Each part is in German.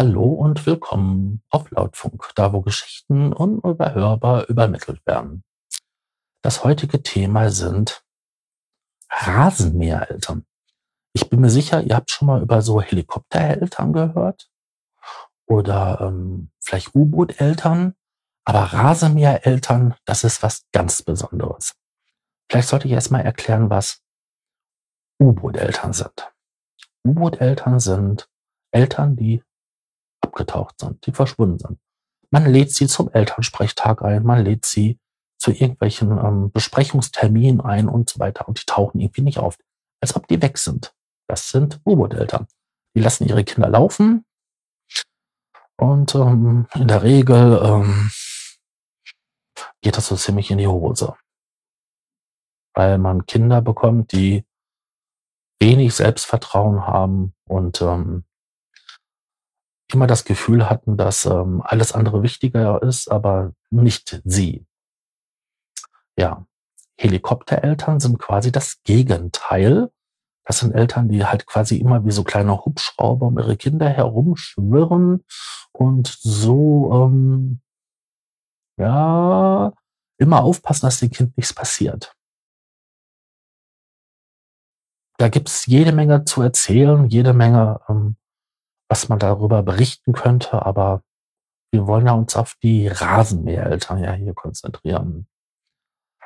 Hallo und willkommen auf Lautfunk, da wo Geschichten unüberhörbar übermittelt werden. Das heutige Thema sind Rasenmähereltern. Ich bin mir sicher, ihr habt schon mal über so Helikoptereltern gehört oder ähm, vielleicht U-Boot-Eltern, aber Rasenmähereltern, das ist was ganz Besonderes. Vielleicht sollte ich erstmal erklären, was U-Boot-Eltern sind. U-Boot-Eltern sind Eltern, die abgetaucht sind, die verschwunden sind. Man lädt sie zum Elternsprechtag ein, man lädt sie zu irgendwelchen ähm, Besprechungsterminen ein und so weiter und die tauchen irgendwie nicht auf, als ob die weg sind. Das sind U-Boot-Eltern. Die lassen ihre Kinder laufen und ähm, in der Regel ähm, geht das so ziemlich in die Hose, weil man Kinder bekommt, die wenig Selbstvertrauen haben und ähm, immer das Gefühl hatten, dass ähm, alles andere wichtiger ist, aber nicht sie. Ja, Helikoptereltern sind quasi das Gegenteil. Das sind Eltern, die halt quasi immer wie so kleine Hubschrauber um ihre Kinder herumschwirren und so, ähm, ja, immer aufpassen, dass dem Kind nichts passiert. Da gibt's jede Menge zu erzählen, jede Menge ähm, was man darüber berichten könnte, aber wir wollen ja uns auf die Rasenmähereltern ja hier konzentrieren.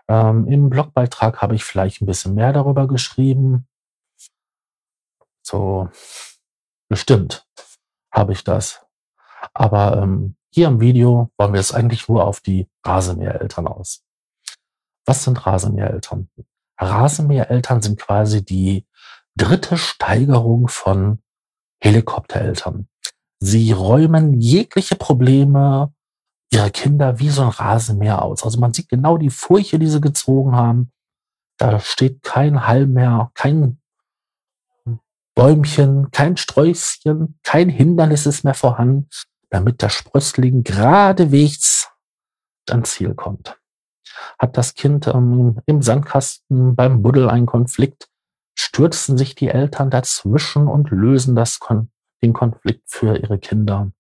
Ähm, Im Blogbeitrag habe ich vielleicht ein bisschen mehr darüber geschrieben. So, bestimmt habe ich das. Aber ähm, hier im Video wollen wir es eigentlich nur auf die Rasenmähereltern aus. Was sind Rasenmähereltern? Rasenmähereltern sind quasi die dritte Steigerung von Helikoptereltern. Sie räumen jegliche Probleme ihrer Kinder wie so ein Rasenmäher aus. Also man sieht genau die Furche, die sie gezogen haben. Da steht kein Halm mehr, kein Bäumchen, kein Sträußchen, kein Hindernis ist mehr vorhanden, damit der Sprössling geradewegs ans Ziel kommt. Hat das Kind ähm, im Sandkasten beim Buddel einen Konflikt, stürzen sich die Eltern dazwischen und lösen das Kon den Konflikt für ihre Kinder.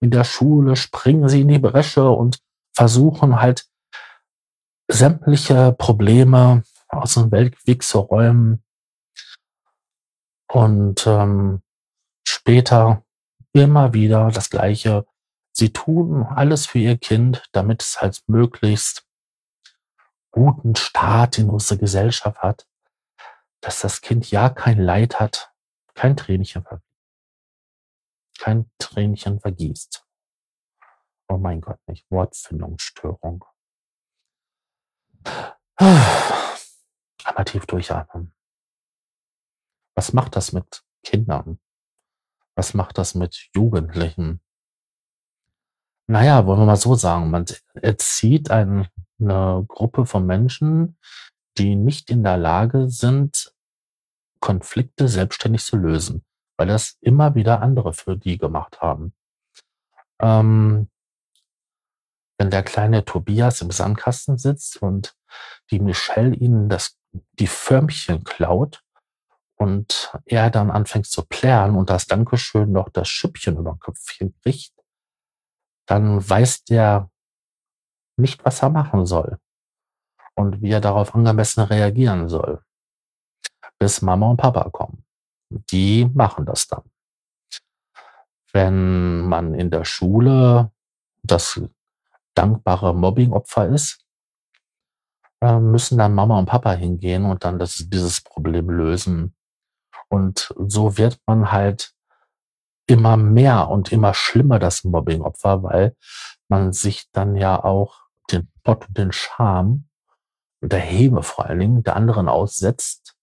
In der Schule springen sie in die Bresche und versuchen halt sämtliche Probleme aus dem Weltweg zu räumen. Und ähm, später immer wieder das Gleiche. Sie tun alles für ihr Kind, damit es halt möglichst guten Start in unsere Gesellschaft hat dass das Kind ja kein Leid hat, kein Tränchen, kein Tränchen vergießt. Oh mein Gott, nicht Wortfindungsstörung. Einmal tief durchatmen. Was macht das mit Kindern? Was macht das mit Jugendlichen? Naja, wollen wir mal so sagen, man erzieht eine Gruppe von Menschen, die nicht in der Lage sind, Konflikte selbstständig zu lösen, weil das immer wieder andere für die gemacht haben. Ähm, wenn der kleine Tobias im Sandkasten sitzt und die Michelle ihnen das, die Förmchen klaut und er dann anfängt zu plären und das Dankeschön noch das Schüppchen über Köpfchen kriegt, dann weiß der nicht, was er machen soll und wie er darauf angemessen reagieren soll, bis Mama und Papa kommen. Die machen das dann. Wenn man in der Schule das dankbare Mobbingopfer ist, äh, müssen dann Mama und Papa hingehen und dann das, dieses Problem lösen. Und so wird man halt immer mehr und immer schlimmer das Mobbingopfer, weil man sich dann ja auch den Spott und den Scham der Hebe vor allen Dingen der anderen aussetzt,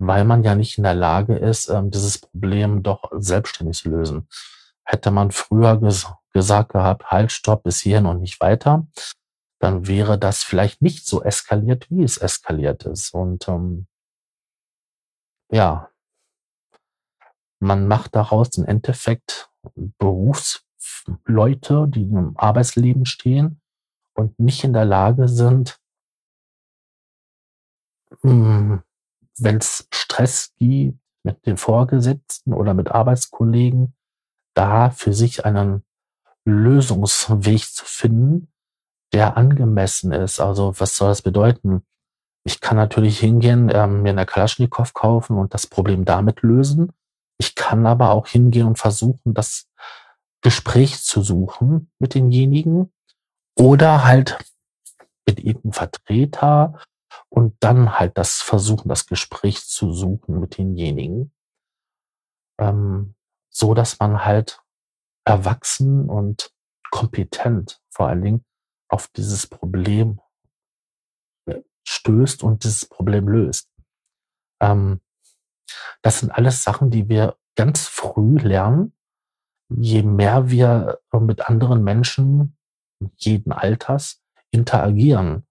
weil man ja nicht in der Lage ist, ähm, dieses Problem doch selbstständig zu lösen. Hätte man früher ges gesagt gehabt, halt, stopp, bis hierhin und nicht weiter, dann wäre das vielleicht nicht so eskaliert, wie es eskaliert ist. Und ähm, ja, man macht daraus im Endeffekt Berufsleute, die im Arbeitsleben stehen und nicht in der Lage sind, hm, wenn es Stress gibt mit den Vorgesetzten oder mit Arbeitskollegen, da für sich einen Lösungsweg zu finden, der angemessen ist. Also was soll das bedeuten? Ich kann natürlich hingehen, ähm, mir eine Kalaschnikow kaufen und das Problem damit lösen. Ich kann aber auch hingehen und versuchen, das Gespräch zu suchen mit denjenigen oder halt mit irgendeinem Vertreter und dann halt das versuchen, das Gespräch zu suchen mit denjenigen, ähm, so dass man halt erwachsen und kompetent vor allen Dingen auf dieses Problem äh, stößt und dieses Problem löst. Ähm, das sind alles Sachen, die wir ganz früh lernen. Je mehr wir mit anderen Menschen jeden Alters interagieren.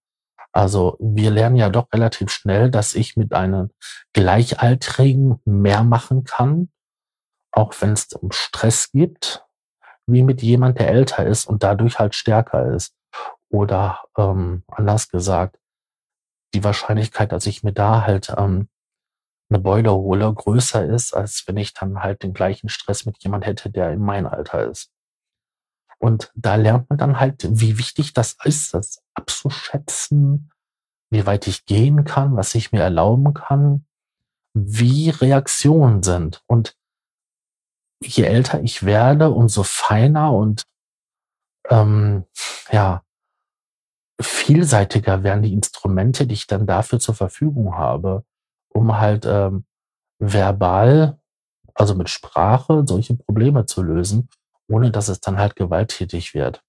Also wir lernen ja doch relativ schnell, dass ich mit einem Gleichaltrigen mehr machen kann, auch wenn es um Stress gibt, wie mit jemand, der älter ist und dadurch halt stärker ist. Oder ähm, anders gesagt, die Wahrscheinlichkeit, dass ich mir da halt ähm, eine Beule hole, größer ist, als wenn ich dann halt den gleichen Stress mit jemand hätte, der in mein Alter ist. Und da lernt man dann halt, wie wichtig das ist, das abzuschätzen, wie weit ich gehen kann, was ich mir erlauben kann, wie Reaktionen sind. Und je älter ich werde, umso feiner und ähm, ja, vielseitiger werden die Instrumente, die ich dann dafür zur Verfügung habe, um halt ähm, verbal, also mit Sprache, solche Probleme zu lösen, ohne dass es dann halt gewalttätig wird.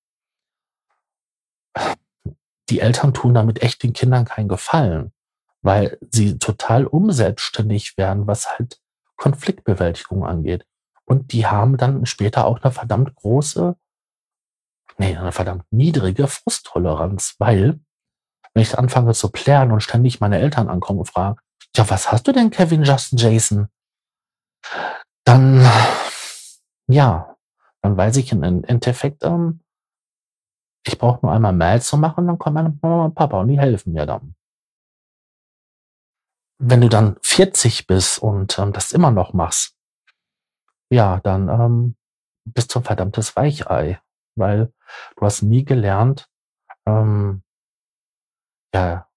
Die Eltern tun damit echt den Kindern keinen Gefallen, weil sie total unselbstständig werden, was halt Konfliktbewältigung angeht. Und die haben dann später auch eine verdammt große, nee, eine verdammt niedrige Frusttoleranz, weil wenn ich anfange zu plären und ständig meine Eltern ankommen und fragen, ja, was hast du denn, Kevin, Justin, Jason? Dann, ja, dann weiß ich im Endeffekt, ähm, ich brauche nur einmal Mail zu machen, dann kommen meine Mama und Papa und die helfen mir dann. Wenn du dann 40 bist und ähm, das immer noch machst, ja, dann ähm, bist du ein verdammtes Weichei, weil du hast nie gelernt, ähm, ja,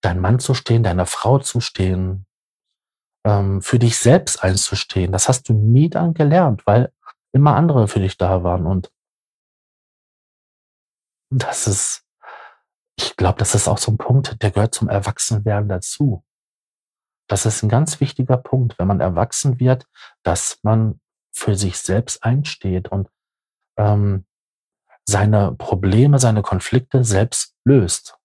dein Mann zu stehen, deiner Frau zu stehen, ähm, für dich selbst einzustehen. Das hast du nie dann gelernt, weil immer andere für dich da waren und das ist, ich glaube, das ist auch so ein Punkt, der gehört zum Erwachsenwerden dazu. Das ist ein ganz wichtiger Punkt, wenn man erwachsen wird, dass man für sich selbst einsteht und ähm, seine Probleme, seine Konflikte selbst löst.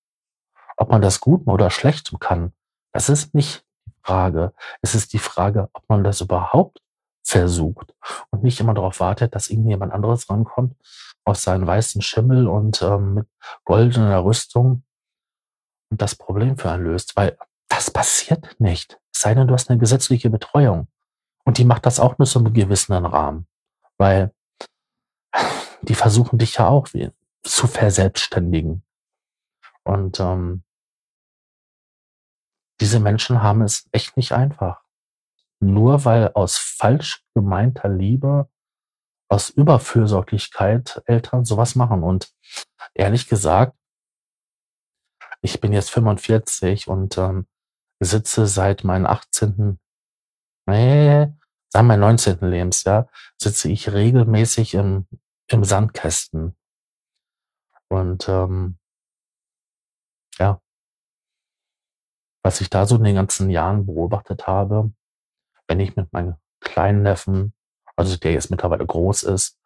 Ob man das gut oder schlecht kann, das ist nicht die Frage. Es ist die Frage, ob man das überhaupt versucht und nicht immer darauf wartet, dass irgendjemand anderes rankommt aus seinen weißen Schimmel und ähm, mit goldener Rüstung und das Problem für einen löst, weil das passiert nicht. Sei denn, du hast eine gesetzliche Betreuung. Und die macht das auch nur so einem gewissen Rahmen, weil die versuchen dich ja auch zu verselbstständigen. Und ähm, diese Menschen haben es echt nicht einfach. Nur weil aus falsch gemeinter Liebe, aus Überfürsorglichkeit Eltern sowas machen. Und ehrlich gesagt, ich bin jetzt 45 und ähm, sitze seit meinem 18. Nee, seit meinem 19. Lebensjahr sitze ich regelmäßig im, im Sandkästen. Und ähm, ja, was ich da so in den ganzen Jahren beobachtet habe, wenn ich mit meinem kleinen Neffen, also der jetzt mittlerweile groß ist,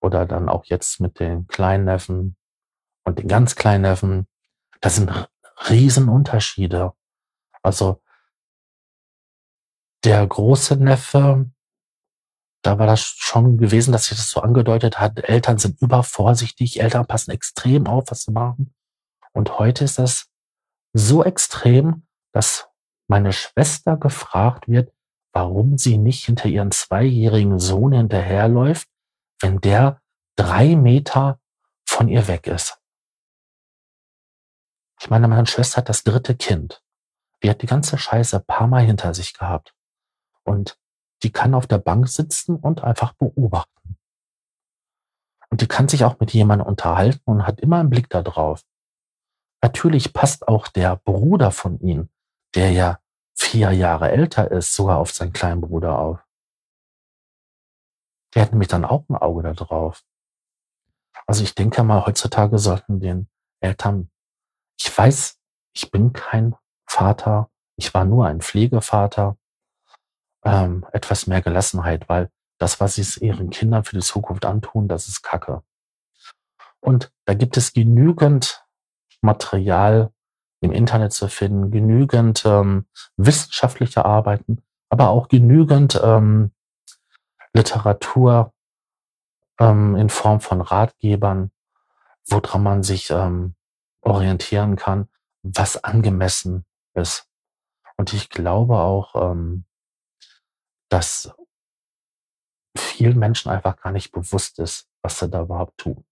oder dann auch jetzt mit den kleinen Neffen und den ganz kleinen Neffen, das sind Riesenunterschiede. Also der große Neffe, da war das schon gewesen, dass sich das so angedeutet hat, Eltern sind übervorsichtig, Eltern passen extrem auf, was sie machen. Und heute ist das so extrem, dass meine Schwester gefragt wird, warum sie nicht hinter ihren zweijährigen Sohn hinterherläuft, wenn der drei Meter von ihr weg ist. Ich meine, meine Schwester hat das dritte Kind. Die hat die ganze Scheiße ein paar Mal hinter sich gehabt. Und die kann auf der Bank sitzen und einfach beobachten. Und die kann sich auch mit jemandem unterhalten und hat immer einen Blick da drauf. Natürlich passt auch der Bruder von ihm, der ja vier Jahre älter ist, sogar auf seinen kleinen Bruder auf. Der hat nämlich dann auch ein Auge da drauf. Also ich denke mal, heutzutage sollten den Eltern, ich weiß, ich bin kein Vater, ich war nur ein Pflegevater, ähm, etwas mehr Gelassenheit, weil das, was sie ihren Kindern für die Zukunft antun, das ist Kacke. Und da gibt es genügend Material im Internet zu finden, genügend ähm, wissenschaftliche Arbeiten, aber auch genügend ähm, Literatur ähm, in Form von Ratgebern, woran man sich ähm, orientieren kann, was angemessen ist. Und ich glaube auch, ähm, dass vielen Menschen einfach gar nicht bewusst ist, was sie da überhaupt tun.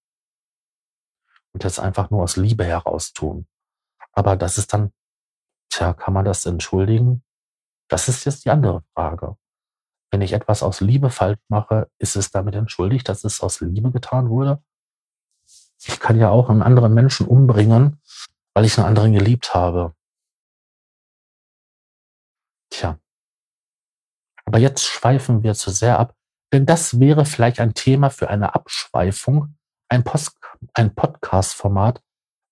Und das einfach nur aus Liebe heraus tun. Aber das ist dann, tja, kann man das entschuldigen? Das ist jetzt die andere Frage. Wenn ich etwas aus Liebe falsch mache, ist es damit entschuldigt, dass es aus Liebe getan wurde? Ich kann ja auch einen anderen Menschen umbringen, weil ich einen anderen geliebt habe. Tja. Aber jetzt schweifen wir zu sehr ab, denn das wäre vielleicht ein Thema für eine Abschweifung, ein, ein Podcast-Format,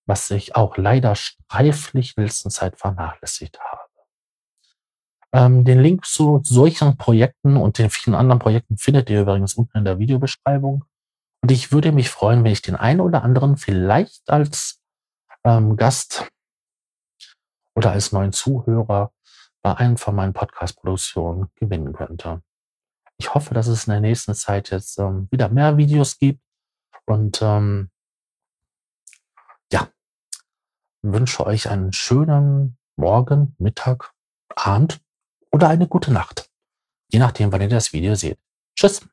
was ich auch leider streiflich in letzter Zeit vernachlässigt habe. Ähm, den Link zu solchen Projekten und den vielen anderen Projekten findet ihr übrigens unten in der Videobeschreibung. Und ich würde mich freuen, wenn ich den einen oder anderen vielleicht als ähm, Gast oder als neuen Zuhörer bei einem von meinen Podcast-Produktionen gewinnen könnte. Ich hoffe, dass es in der nächsten Zeit jetzt ähm, wieder mehr Videos gibt und ähm, ja, wünsche euch einen schönen Morgen, Mittag, Abend oder eine gute Nacht. Je nachdem, wann ihr das Video seht. Tschüss.